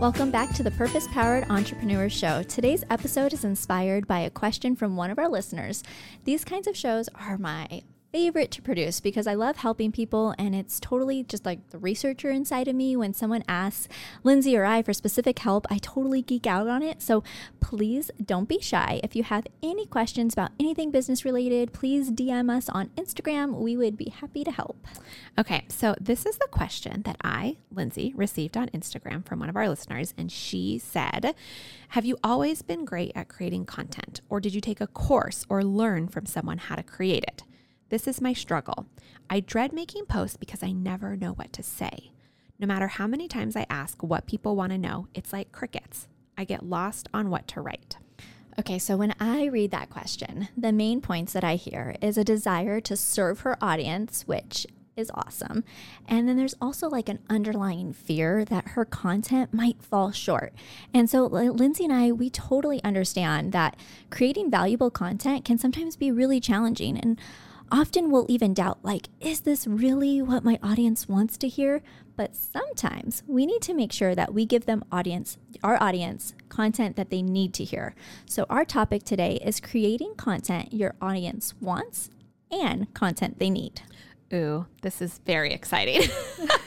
Welcome back to the Purpose Powered Entrepreneur Show. Today's episode is inspired by a question from one of our listeners. These kinds of shows are my favorite to produce because I love helping people and it's totally just like the researcher inside of me. When someone asks Lindsay or I for specific help, I totally geek out on it. So please don't be shy. If you have any questions about anything business related, please DM us on Instagram. We would be happy to help. Okay, so this is the question that I, Lindsay, received on Instagram from one of our listeners. And she said, Have you always been great at creating content, or did you take a course or learn from someone how to create it? This is my struggle. I dread making posts because I never know what to say. No matter how many times I ask what people want to know, it's like crickets. I get lost on what to write. Okay, so when I read that question, the main points that I hear is a desire to serve her audience, which is awesome. And then there's also like an underlying fear that her content might fall short. And so Lindsay and I, we totally understand that creating valuable content can sometimes be really challenging. And often we'll even doubt, like, is this really what my audience wants to hear? But sometimes we need to make sure that we give them audience, our audience, content that they need to hear. So our topic today is creating content your audience wants and content they need. Ooh, this is very exciting.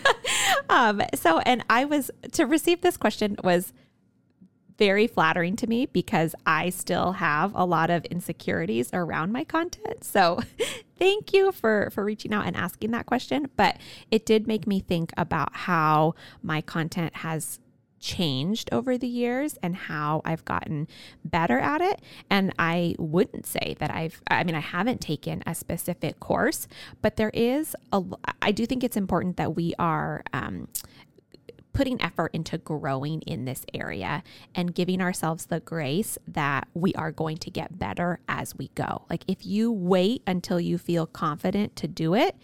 um, so, and I was to receive this question was very flattering to me because I still have a lot of insecurities around my content. So thank you for for reaching out and asking that question, but it did make me think about how my content has changed over the years and how I've gotten better at it. And I wouldn't say that I've, I mean, I haven't taken a specific course, but there is a, I do think it's important that we are, um, putting effort into growing in this area and giving ourselves the grace that we are going to get better as we go. Like if you wait until you feel confident to do it,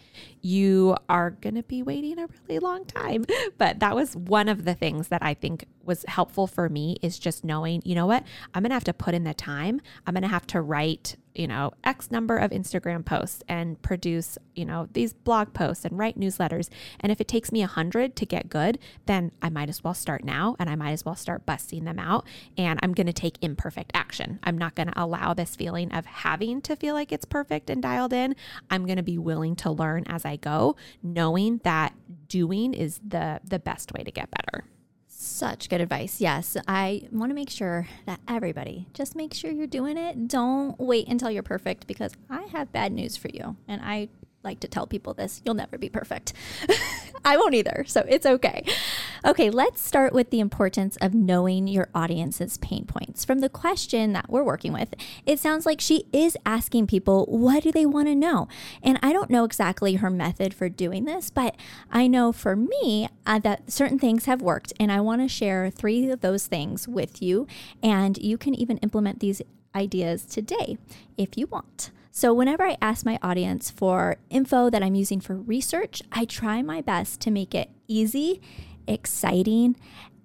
you are going to be waiting a really long time. But that was one of the things that I think was helpful for me is just knowing, you know what? I'm going to have to put in the time. I'm going to have to write you know, X number of Instagram posts and produce, you know, these blog posts and write newsletters. And if it takes me a hundred to get good, then I might as well start now and I might as well start busting them out. And I'm going to take imperfect action. I'm not going to allow this feeling of having to feel like it's perfect and dialed in. I'm going to be willing to learn as I go, knowing that doing is the the best way to get better. Such good advice. Yes, I want to make sure that everybody just make sure you're doing it. Don't wait until you're perfect because I have bad news for you. And I like to tell people this you'll never be perfect. I won't either, so it's okay. Okay, let's start with the importance of knowing your audience's pain points. From the question that we're working with, it sounds like she is asking people, what do they want to know? And I don't know exactly her method for doing this, but I know for me uh, that certain things have worked, and I want to share three of those things with you. And you can even implement these ideas today if you want. So, whenever I ask my audience for info that I'm using for research, I try my best to make it easy, exciting,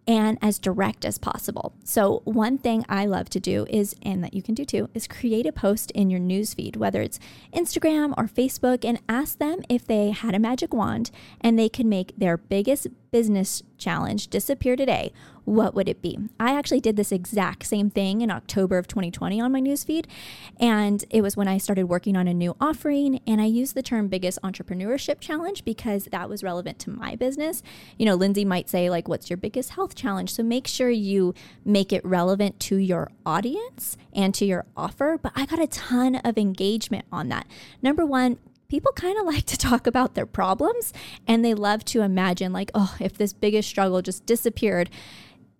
and as direct as possible. So, one thing I love to do is, and that you can do too, is create a post in your newsfeed, whether it's Instagram or Facebook, and ask them if they had a magic wand and they could make their biggest business challenge disappear today, what would it be? I actually did this exact same thing in October of 2020 on my newsfeed. And it was when I started working on a new offering. And I used the term biggest entrepreneurship challenge because that was relevant to my business. You know, Lindsay might say, like, what's your biggest health challenge? So make sure you make it relevant to your audience and to your offer. But I got a ton of engagement on that. Number one, people kind of like to talk about their problems and they love to imagine, like, oh, if this biggest struggle just disappeared,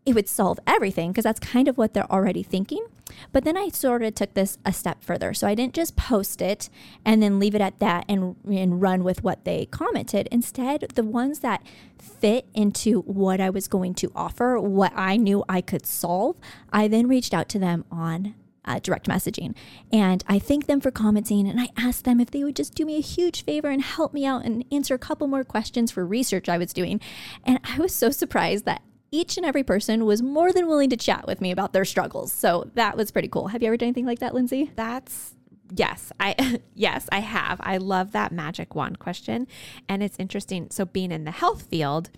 it would solve everything because that's kind of what they're already thinking. But then I sort of took this a step further. So I didn't just post it and then leave it at that and, and run with what they commented. Instead, the ones that fit into what I was going to offer, what I knew I could solve, I then reached out to them on uh, direct messaging. And I thank them for commenting and I asked them if they would just do me a huge favor and help me out and answer a couple more questions for research I was doing. And I was so surprised that each and every person was more than willing to chat with me about their struggles. So that was pretty cool. Have you ever done anything like that, Lindsay? That's yes i yes i have i love that magic wand question and it's interesting so being in the health field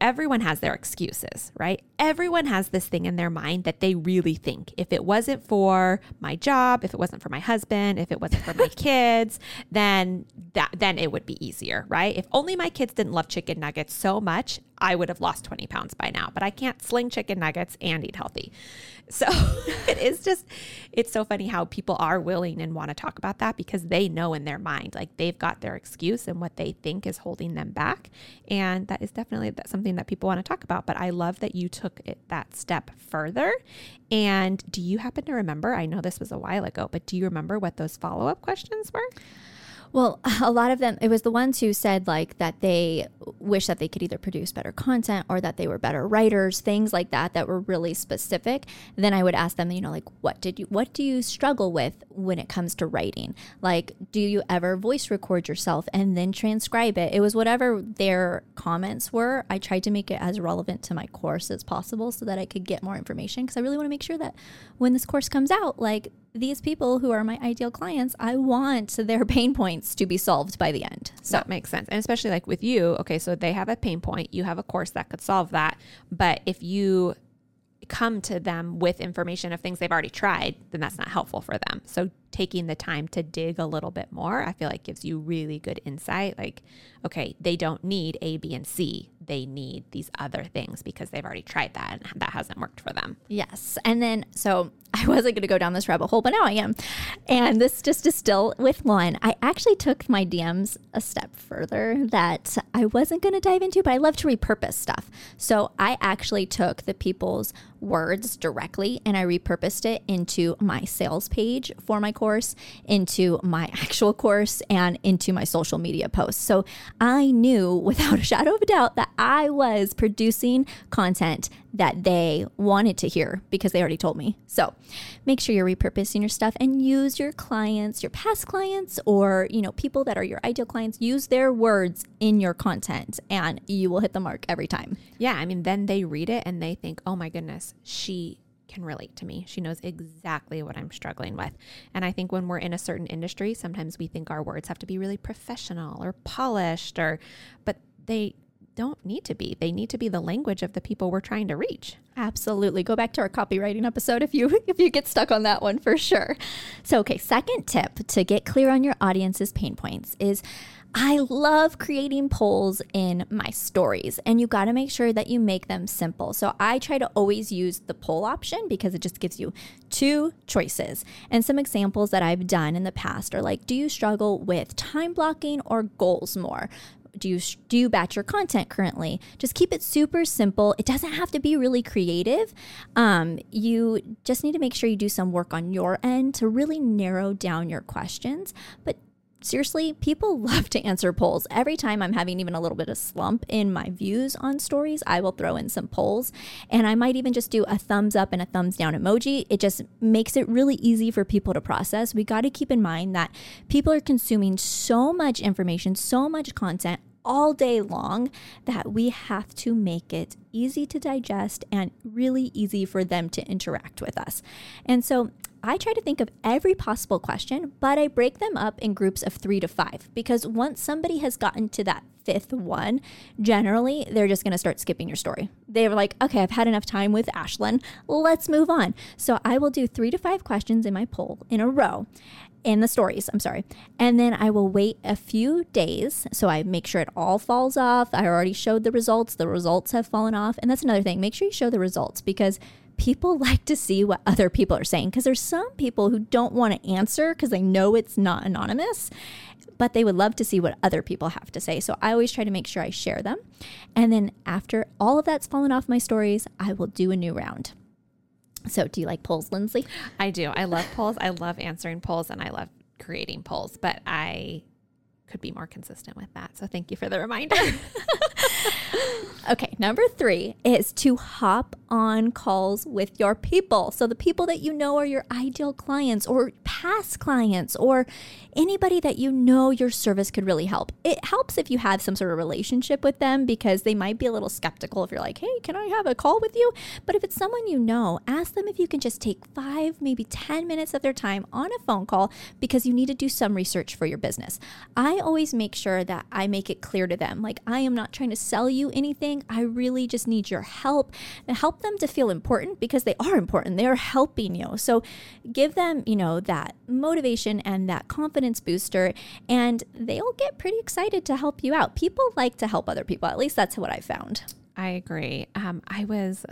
everyone has their excuses, right? Everyone has this thing in their mind that they really think if it wasn't for my job, if it wasn't for my husband, if it wasn't for my kids, then that then it would be easier, right? If only my kids didn't love chicken nuggets so much, I would have lost 20 pounds by now, but I can't sling chicken nuggets and eat healthy. So it is just, it's so funny how people are willing and want to talk about that because they know in their mind, like they've got their excuse and what they think is holding them back. And that is definitely something that people want to talk about. But I love that you took it that step further. And do you happen to remember? I know this was a while ago, but do you remember what those follow up questions were? Well, a lot of them, it was the ones who said like that they wish that they could either produce better content or that they were better writers, things like that that were really specific. Then I would ask them, you know, like what did you what do you struggle with when it comes to writing? Like do you ever voice record yourself and then transcribe it? It was whatever their comments were. I tried to make it as relevant to my course as possible so that I could get more information because I really want to make sure that when this course comes out, like these people who are my ideal clients, I want their pain points to be solved by the end. So that makes sense. And especially like with you, okay, so they have a pain point, you have a course that could solve that. But if you come to them with information of things they've already tried, then that's not helpful for them. So taking the time to dig a little bit more, I feel like gives you really good insight. Like, okay, they don't need A, B, and C. They need these other things because they've already tried that and that hasn't worked for them. Yes. And then, so I wasn't going to go down this rabbit hole, but now I am. And this just is still with one. I actually took my DMs a step further that I wasn't going to dive into, but I love to repurpose stuff. So I actually took the people's words directly and I repurposed it into my sales page for my course, into my actual course, and into my social media posts. So I knew without a shadow of a doubt that I was producing content that they wanted to hear because they already told me. So make sure you're repurposing your stuff and use your clients, your past clients, or you know, people that are your ideal clients, use their words in your content and you will hit the mark every time. Yeah. I mean, then they read it and they think, oh my goodness, she can relate to me. She knows exactly what I'm struggling with. And I think when we're in a certain industry, sometimes we think our words have to be really professional or polished or but they don't need to be. They need to be the language of the people we're trying to reach. Absolutely. Go back to our copywriting episode if you if you get stuck on that one for sure. So okay, second tip to get clear on your audience's pain points is I love creating polls in my stories, and you got to make sure that you make them simple. So I try to always use the poll option because it just gives you two choices. And some examples that I've done in the past are like, do you struggle with time blocking or goals more? do you do you batch your content currently just keep it super simple it doesn't have to be really creative um, you just need to make sure you do some work on your end to really narrow down your questions but seriously, people love to answer polls. Every time I'm having even a little bit of slump in my views on stories, I will throw in some polls and I might even just do a thumbs up and a thumbs down emoji. It just makes it really easy for people to process. We got to keep in mind that people are consuming so much information, so much content all day long that we have to make it easy to digest and really easy for them to interact with us. And so I try to think of every possible question, but I break them up in groups of three to five because once somebody has gotten to that fifth one, generally they're just going to start skipping your story. They're like, okay, I've had enough time with Ashlyn. Let's move on. So I will do three to five questions in my poll in a row in the stories, I'm sorry. And then I will wait a few days. So I make sure it all falls off. I already showed the results. The results have fallen off. And that's another thing. Make sure you show the results because people like to see what other people are saying because there's some people who don't want to answer because they know it's not anonymous but they would love to see what other people have to say. So I always try to make sure I share them. And then after all of that's fallen off my stories, I will do a new round. So do you like polls, Lindsay? I do. I love polls. I love answering polls and I love creating polls, but I could be more consistent with that. So thank you for the reminder. okay, number three is to hop on calls with your people. So the people that you know are your ideal clients or past clients or anybody that you know your service could really help. It helps if you have some sort of relationship with them because they might be a little skeptical if you're like, hey, can I have a call with you? But if it's someone you know, ask them if you can just take five, maybe 10 minutes of their time on a phone call because you need to do some research for your business. I always make sure that I make it clear to them like, I am not trying to sell you anything. I really just need your help and help them to feel important because they are important. They are helping you. So give them, you know, that motivation and that confidence booster, and they'll get pretty excited to help you out. People like to help other people. At least that's what I found. I agree. Um, I was,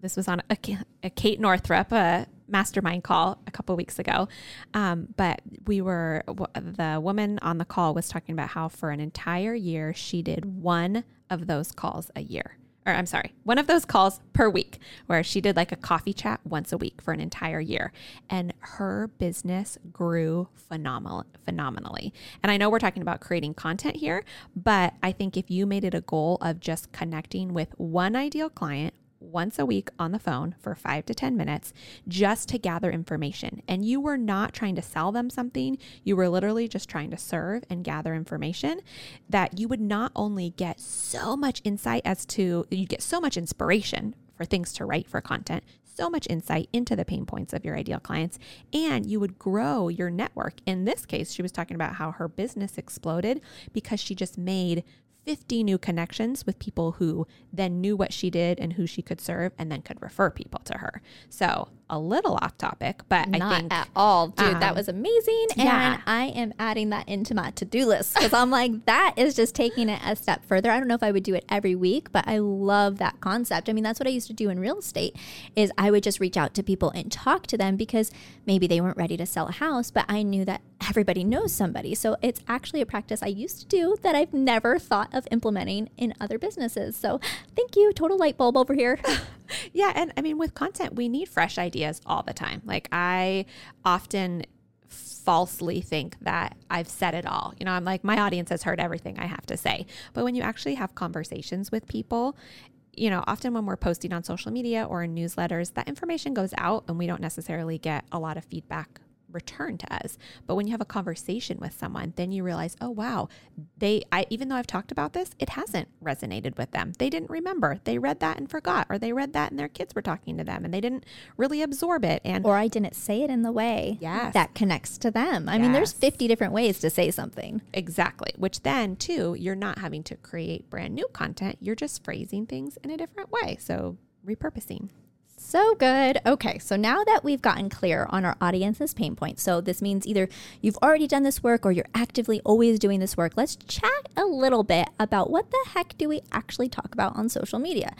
this was on a, a Kate Northrup, a mastermind call a couple weeks ago. Um, but we were, the woman on the call was talking about how for an entire year, she did one of those calls a year. Or I'm sorry, one of those calls per week where she did like a coffee chat once a week for an entire year. And her business grew phenomenal, phenomenally. And I know we're talking about creating content here, but I think if you made it a goal of just connecting with one ideal client once a week on the phone for five to 10 minutes just to gather information. And you were not trying to sell them something, you were literally just trying to serve and gather information. That you would not only get so much insight as to, you get so much inspiration for things to write for content, so much insight into the pain points of your ideal clients, and you would grow your network. In this case, she was talking about how her business exploded because she just made 50 new connections with people who then knew what she did and who she could serve and then could refer people to her. So a little off topic, but Not I think at all, dude. Um, that was amazing, yeah. and I am adding that into my to-do list because I'm like, that is just taking it a step further. I don't know if I would do it every week, but I love that concept. I mean, that's what I used to do in real estate. Is I would just reach out to people and talk to them because maybe they weren't ready to sell a house, but I knew that everybody knows somebody. So it's actually a practice I used to do that I've never thought of implementing in other businesses. So thank you, total light bulb over here. yeah, and I mean, with content, we need fresh ideas all the time. Like I often falsely think that I've said it all. You know, I'm like, my audience has heard everything I have to say. But when you actually have conversations with people, you know, often when we're posting on social media or in newsletters, that information goes out and we don't necessarily get a lot of feedback return to us. But when you have a conversation with someone, then you realize, oh wow, they I even though I've talked about this, it hasn't resonated with them. They didn't remember. They read that and forgot, or they read that and their kids were talking to them and they didn't really absorb it. And or I didn't say it in the way yes. that connects to them. I yes. mean, there's 50 different ways to say something. Exactly. Which then too, you're not having to create brand new content. You're just phrasing things in a different way. So repurposing. So good. Okay, so now that we've gotten clear on our audience's pain points, so this means either you've already done this work or you're actively always doing this work, let's chat a little bit about what the heck do we actually talk about on social media?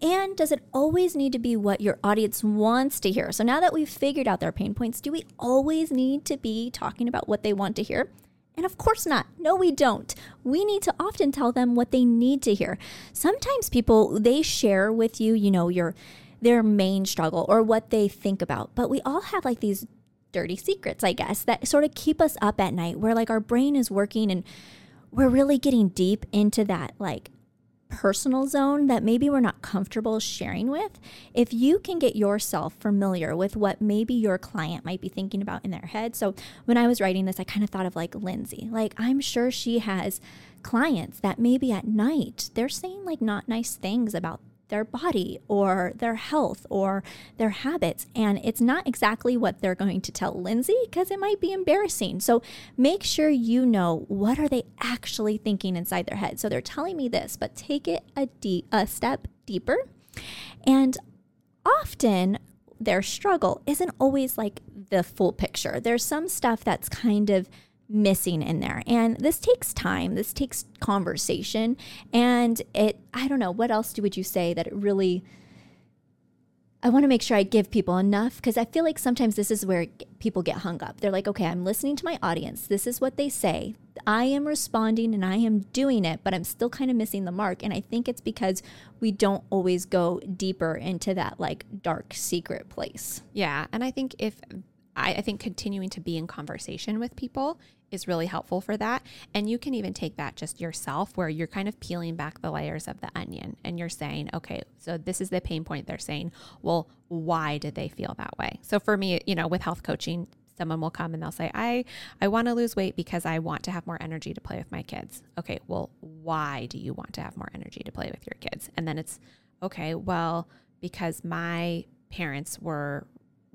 And does it always need to be what your audience wants to hear? So now that we've figured out their pain points, do we always need to be talking about what they want to hear? And of course not. No, we don't. We need to often tell them what they need to hear. Sometimes people, they share with you, you know, your their main struggle or what they think about. But we all have like these dirty secrets, I guess, that sort of keep us up at night where like our brain is working and we're really getting deep into that like personal zone that maybe we're not comfortable sharing with, if you can get yourself familiar with what maybe your client might be thinking about in their head. So when I was writing this, I kind of thought of like Lindsay. Like I'm sure she has clients that maybe at night they're saying like not nice things about their body or their health or their habits. And it's not exactly what they're going to tell Lindsay because it might be embarrassing. So make sure you know what are they actually thinking inside their head. So they're telling me this, but take it a, deep, a step deeper. And often their struggle isn't always like the full picture. There's some stuff that's kind of missing in there. And this takes time, this takes conversation. And it, I don't know, what else would you say that it really, I want to make sure I give people enough because I feel like sometimes this is where people get hung up. They're like, okay, I'm listening to my audience. This is what they say. I am responding and I am doing it, but I'm still kind of missing the mark. And I think it's because we don't always go deeper into that like dark secret place. Yeah. And I think if I, I, think continuing to be in conversation with people is really helpful for that. And you can even take that just yourself, where you're kind of peeling back the layers of the onion and you're saying, okay, so this is the pain point they're saying. Well, why did they feel that way? So for me, you know, with health coaching, someone will come and they'll say, I, I want to lose weight because I want to have more energy to play with my kids. Okay, well, why do you want to have more energy to play with your kids? And then it's, okay, well, because my parents were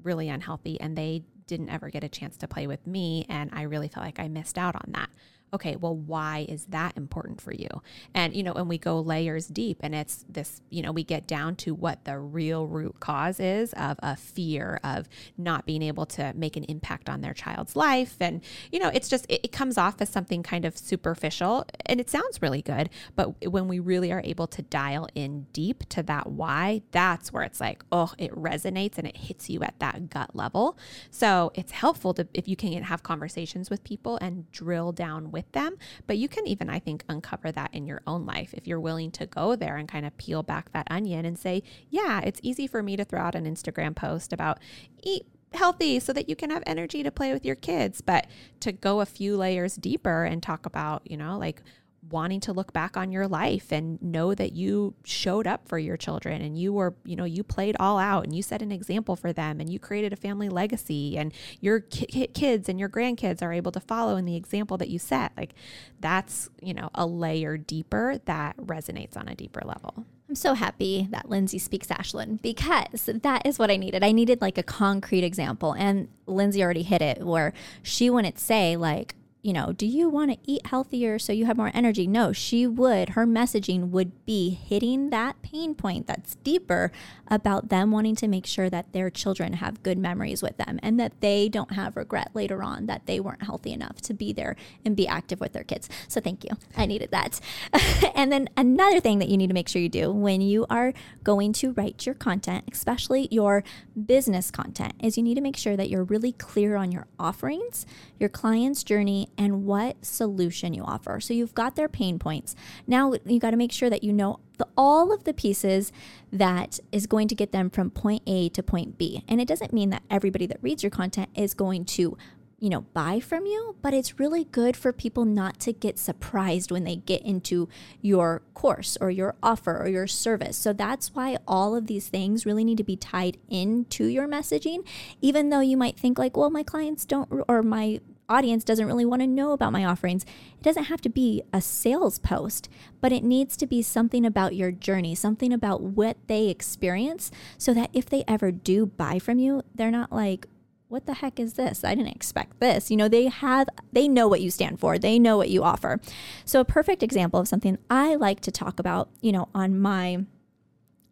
really unhealthy and they didn't ever get a chance to play with me and I really felt like I missed out on that. Okay, well, why is that important for you? And, you know, and we go layers deep and it's this, you know, we get down to what the real root cause is of a fear of not being able to make an impact on their child's life. And, you know, it's just, it, it comes off as something kind of superficial and it sounds really good. But when we really are able to dial in deep to that why, that's where it's like, oh, it resonates and it hits you at that gut level. So it's helpful to, if you can have conversations with people and drill down with them. But you can even, I think, uncover that in your own life if you're willing to go there and kind of peel back that onion and say, yeah, it's easy for me to throw out an Instagram post about eat healthy so that you can have energy to play with your kids. But to go a few layers deeper and talk about, you know, like wanting to look back on your life and know that you showed up for your children and you were, you know, you played all out and you set an example for them and you created a family legacy and your ki- kids and your grandkids are able to follow in the example that you set. Like that's, you know, a layer deeper that resonates on a deeper level. I'm so happy that Lindsay speaks Ashlyn because that is what I needed. I needed like a concrete example. And Lindsay already hit it where she wouldn't say, like, you know, do you want to eat healthier so you have more energy? No, she would, her messaging would be hitting that pain point that's deeper about them wanting to make sure that their children have good memories with them and that they don't have regret later on that they weren't healthy enough to be there and be active with their kids. So thank you. I needed that. and then another thing that you need to make sure you do when you are going to write your content, especially your business content, is you need to make sure that you're really clear on your offerings, your client's journey, and what solution you offer. So you've got their pain points. Now you got to make sure that you know the, all of the pieces that is going to get them from point A to point B. And it doesn't mean that everybody that reads your content is going to you know, buy from you, but it's really good for people not to get surprised when they get into your course or your offer or your service. So that's why all of these things really need to be tied into your messaging, even though you might think like, well, my clients don't or my audience doesn't really want to know about my offerings. It doesn't have to be a sales post, but it needs to be something about your journey, something about what they experience, so that if they ever do buy from you, they're not like, what the heck is this? I didn't expect this. You know, they have, they know what you stand for, they know what you offer. So, a perfect example of something I like to talk about, you know, on my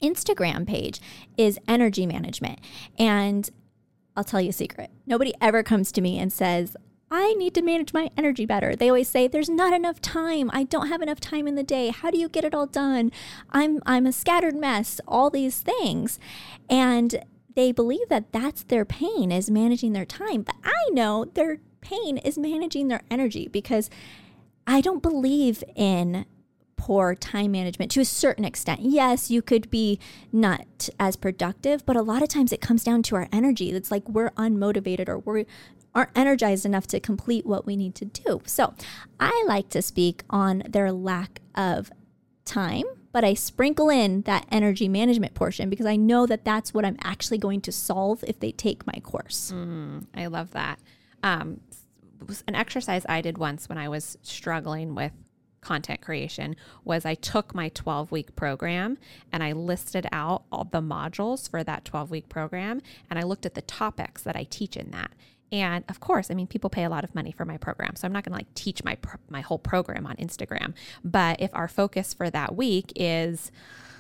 Instagram page is energy management. And I'll tell you a secret. Nobody ever comes to me and says, I need to manage my energy better. They always say there's not enough time. I don't have enough time in the day. How do you get it all done? I'm I'm a scattered mess. All these things. And they believe that that's their pain is managing their time. But I know their pain is managing their energy because I don't believe in poor time management to a certain extent. Yes, you could be not as productive, but a lot of times it comes down to our energy. It's like we're unmotivated or we're aren't energized enough to complete what we need to do. So I like to speak on their lack of time, but I sprinkle in that energy management portion because I know that that's what I'm actually going to solve if they take my course. Mm, I love that. Um, an exercise I did once when I was struggling with content creation was I took my 12 week program and I listed out all the modules for that 12 week program and I looked at the topics that I teach in that. And of course, I mean, people pay a lot of money for my program, so I'm not going to like teach my my whole program on Instagram. But if our focus for that week is,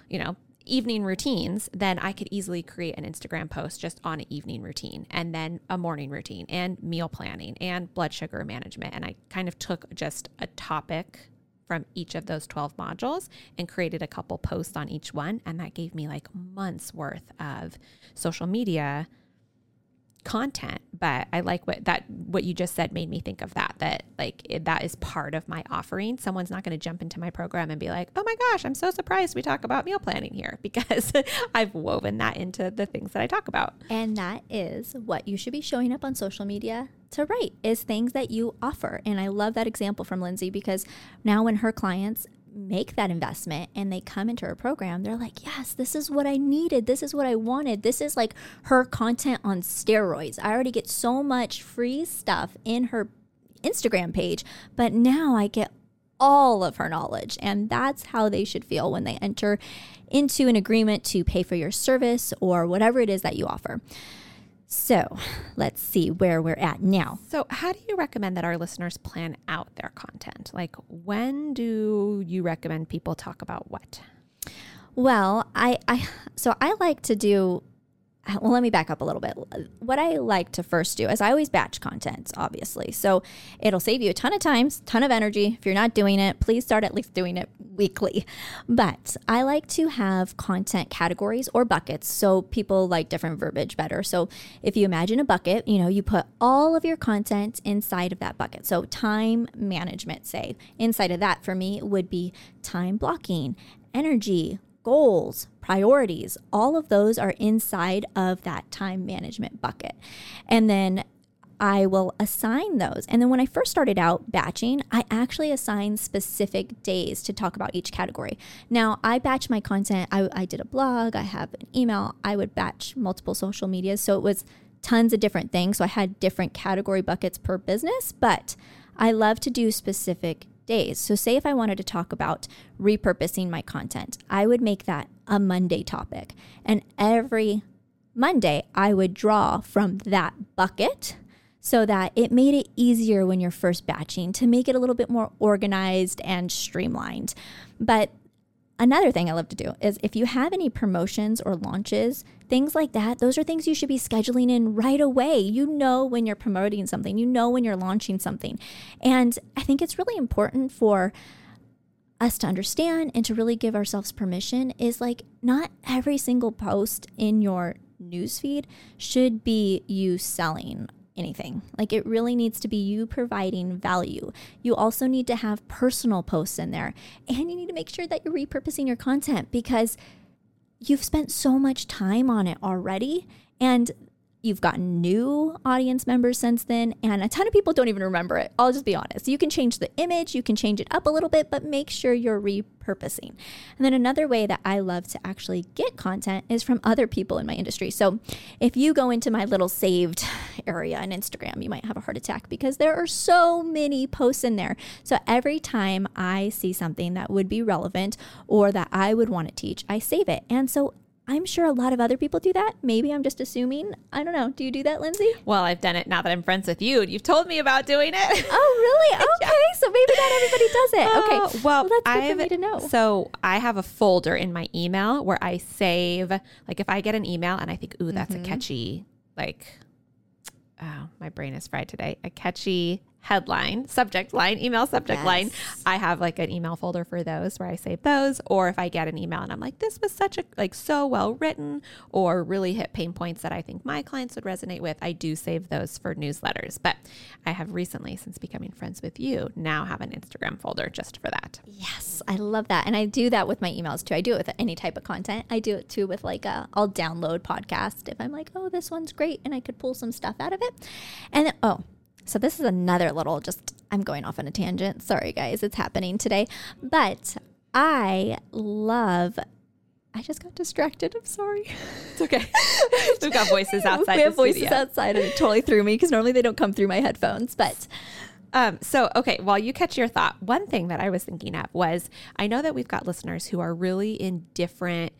you know, evening routines, then I could easily create an Instagram post just on an evening routine and then a morning routine and meal planning and blood sugar management. And I kind of took just a topic from each of those 12 modules and created a couple posts on each one. And that gave me like months worth of social media content but i like what that what you just said made me think of that that like it, that is part of my offering. Someone's not going to jump into my program and be like oh my gosh i'm so surprised we talk about meal planning here because i've woven that into the things that i talk about. And that is what you should be showing up on social media to write is things that you offer. And i love that example from lindsay because now when her clients make that investment and they come into her program, they're like, yes, this is what I needed. This is what I wanted. This is like her content on steroids. I already get so much free stuff in her Instagram page, but now I get all of her knowledge. And that's how they should feel when they enter into an agreement to pay for your service or whatever it is that you offer. So let's see where we're at now. So, how do you recommend that our listeners plan out their content? Like, when do you recommend people talk about what? Well, I, I so I like to do well, let me back up a little bit. What I like to first do is I always batch content, obviously. So it'll save you a ton of times, ton of energy. If you're not doing it, please start at least doing it weekly. But I like to have content categories or buckets. So people like different verbiage better. So if you imagine a bucket, you know, you put all of your content inside of that bucket. So time management, say, inside of that for me would be time blocking, energy, goals, priorities, all of those are inside of that time management bucket. And then I will assign those. And then when I first started out batching, I actually assigned specific days to talk about each category. Now, I batch my content. I, I did a blog, I have an email, I would batch multiple social medias. So it was tons of different things. So I had different category buckets per business, but I love to do specific days. So, say if I wanted to talk about repurposing my content, I would make that a Monday topic. And every Monday, I would draw from that bucket so that it made it easier when you're first batching to make it a little bit more organized and streamlined. But Another thing I love to do is if you have any promotions or launches, things like that, those are things you should be scheduling in right away. You know when you're promoting something, you know when you're launching something. And I think it's really important for us to understand and to really give ourselves permission is like not every single post in your newsfeed should be you selling anything. Like it really needs to be you providing value. You also need to have personal posts in there and you need to make sure that you're repurposing your content because you've spent so much time on it already and You've gotten new audience members since then, and a ton of people don't even remember it. I'll just be honest. You can change the image, you can change it up a little bit, but make sure you're repurposing. And then another way that I love to actually get content is from other people in my industry. So if you go into my little saved area on Instagram, you might have a heart attack because there are so many posts in there. So every time I see something that would be relevant or that I would want to teach, I save it. And so I'm sure a lot of other people do that. Maybe I'm just assuming. I don't know. Do you do that, Lindsay? Well, I've done it now that I'm friends with you. You've told me about doing it. Oh, really? Okay. yeah. So maybe not everybody does it. Uh, okay. well, well, that's good for me to know. So I have a folder in my email where I save, like, if I get an email and I think, ooh, that's mm-hmm. a catchy, like, oh, my brain is fried today, a catchy headline, subject line, email subject yes. line. I have like an email folder for those where I save those. Or if I get an email and I'm like, this was such a like so well written or really hit pain points that I think my clients would resonate with, I do save those for newsletters. But I have recently, since becoming friends with you, now have an Instagram folder just for that. Yes, I love that. And I do that with my emails too. I do it with any type of content. I do it too with like a I'll download podcast if I'm like, oh, this one's great and I could pull some stuff out of it. And then, oh, so, this is another little just, I'm going off on a tangent. Sorry, guys, it's happening today. But I love I just got distracted. I'm sorry. It's okay. We've got voices outside. We have voices studio. outside, and it totally threw me because normally they don't come through my headphones. But um, so, okay, while you catch your thought, one thing that I was thinking of was I know that we've got listeners who are really in different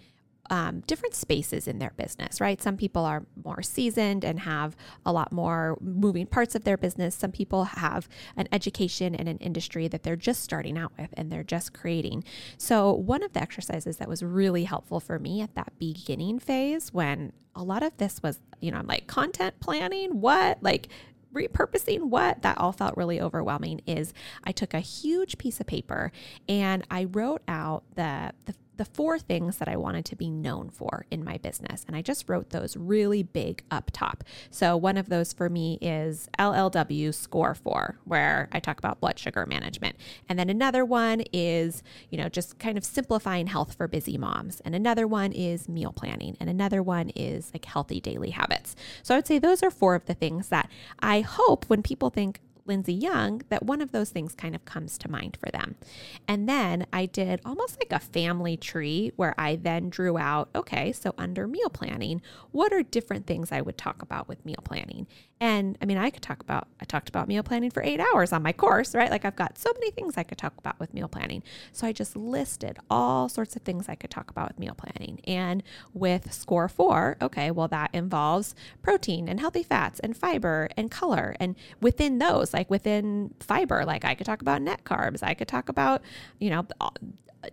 um, different spaces in their business, right? Some people are more seasoned and have a lot more moving parts of their business. Some people have an education and an industry that they're just starting out with and they're just creating. So, one of the exercises that was really helpful for me at that beginning phase when a lot of this was, you know, I'm like content planning, what? Like, repurposing what that all felt really overwhelming is I took a huge piece of paper and I wrote out the the the four things that I wanted to be known for in my business. And I just wrote those really big up top. So one of those for me is LLW score four, where I talk about blood sugar management. And then another one is, you know, just kind of simplifying health for busy moms. And another one is meal planning. And another one is like healthy daily habits. So I would say those are four of the things that I hope when people think, Lindsay Young that one of those things kind of comes to mind for them. And then I did almost like a family tree where I then drew out, okay, so under meal planning, what are different things I would talk about with meal planning? And I mean, I could talk about, I talked about meal planning for eight hours on my course, right? Like I've got so many things I could talk about with meal planning. So I just listed all sorts of things I could talk about with meal planning. And with score four, okay, well, that involves protein and healthy fats and fiber and color. And within those, like within fiber, like I could talk about net carbs, I could talk about, you know,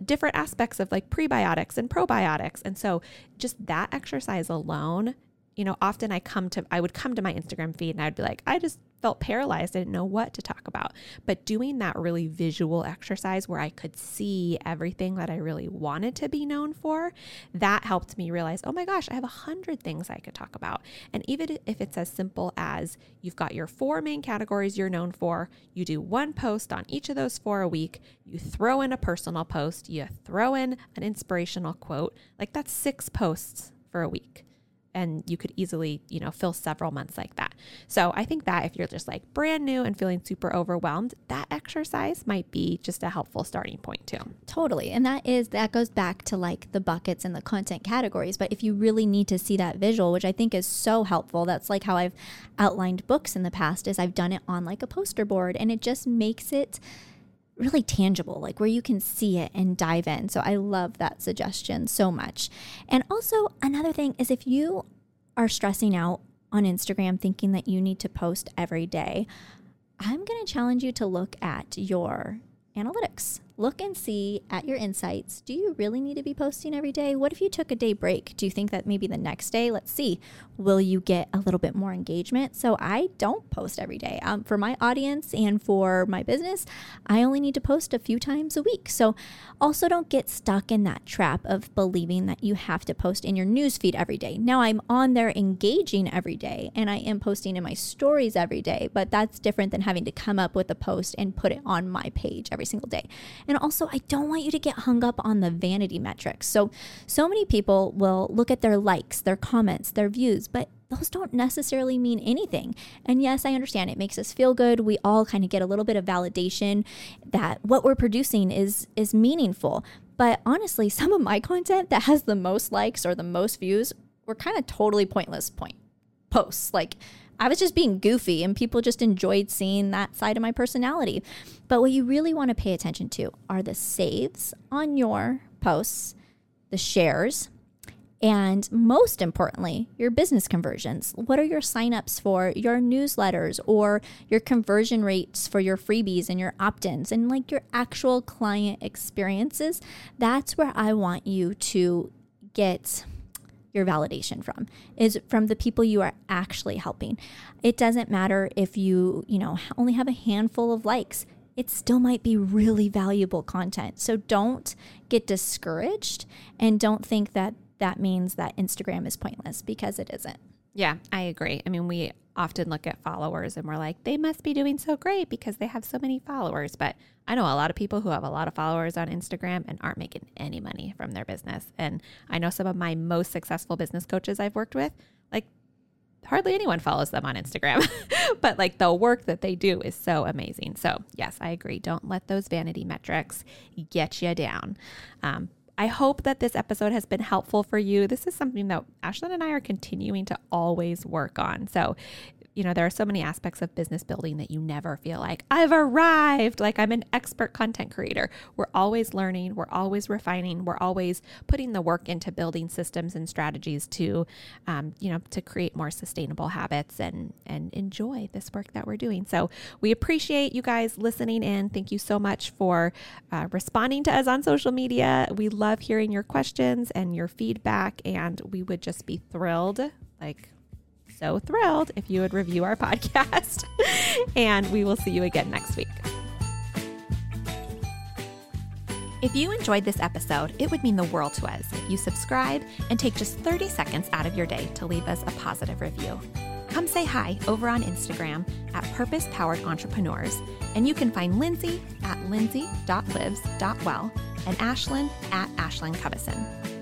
different aspects of like prebiotics and probiotics. And so just that exercise alone you know, often I come to, I would come to my Instagram feed and I'd be like, I just felt paralyzed. I didn't know what to talk about. But doing that really visual exercise where I could see everything that I really wanted to be known for, that helped me realize, oh my gosh, I have a hundred things I could talk about. And even if it's as simple as you've got your four main categories you're known for, you do one post on each of those four a week, you throw in a personal post, you throw in an inspirational quote, like that's six posts for a week and you could easily, you know, fill several months like that. So I think that if you're just like brand new and feeling super overwhelmed, that exercise might be just a helpful starting point too. Totally. And that is that goes back to like the buckets and the content categories, but if you really need to see that visual, which I think is so helpful, that's like how I've outlined books in the past is I've done it on like a poster board and it just makes it really tangible, like where you can see it and dive in. So I love that suggestion so much. And also, another thing is if you are stressing out on Instagram thinking that you need to post every day, I'm going to challenge you to look at your analytics look and see at your insights. Do you really need to be posting every day? What if you took a day break? Do you think that maybe the next day, let's see, will you get a little bit more engagement? So I don't post every day. Um, for my audience and for my business, I only need to post a few times a week. So also don't get stuck in that trap of believing that you have to post in your newsfeed every day. Now I'm on there engaging every day and I am posting in my stories every day, but that's different than having to come up with a post and put it on my page every single day. And also, I don't want you to get hung up on the vanity metrics. So, so many people will look at their likes, their comments, their views, but those don't necessarily mean anything. And yes, I understand it makes us feel good. We all kind of get a little bit of validation that what we're producing is is meaningful. But honestly, some of my content that has the most likes or the most views were kind of totally pointless point posts. Like I was just being goofy and people just enjoyed seeing that side of my personality. But what you really want to pay attention to are the saves on your posts, the shares, and most importantly, your business conversions. What are your signups for your newsletters or your conversion rates for your freebies and your opt ins and like your actual client experiences? That's where I want you to get your validation from is from the people you are actually helping. It doesn't matter if you, you know, only have a handful of likes. It still might be really valuable content. So don't get discouraged and don't think that that means that Instagram is pointless because it isn't. Yeah, I agree. I mean, we often look at followers and we're like, they must be doing so great because they have so many followers. But I know a lot of people who have a lot of followers on Instagram and aren't making any money from their business. And I know some of my most successful business coaches I've worked with, like, hardly anyone follows them on Instagram, but like the work that they do is so amazing. So, yes, I agree. Don't let those vanity metrics get you down. Um, I hope that this episode has been helpful for you. This is something that Ashlyn and I are continuing to always work on. So you know, there are so many aspects of business building that you never feel like I've arrived, like I'm an expert content creator. We're always learning, we're always refining, we're always putting the work into building systems and strategies to, um, you know, to create more sustainable habits and and enjoy this work that we're doing. So we appreciate you guys listening in. Thank you so much for uh, responding to us on social media. We love hearing your questions and your feedback, and we would just be thrilled, like so thrilled if you would review our podcast. and we will see you again next week. If you enjoyed this episode, it would mean the world to us if you subscribe and take just 30 seconds out of your day to leave us a positive review. Come say hi over on Instagram at Purpose Powered Entrepreneurs, and you can find Lindsay at lindsay.lives.well and Ashlyn at Ashlyn Cubison.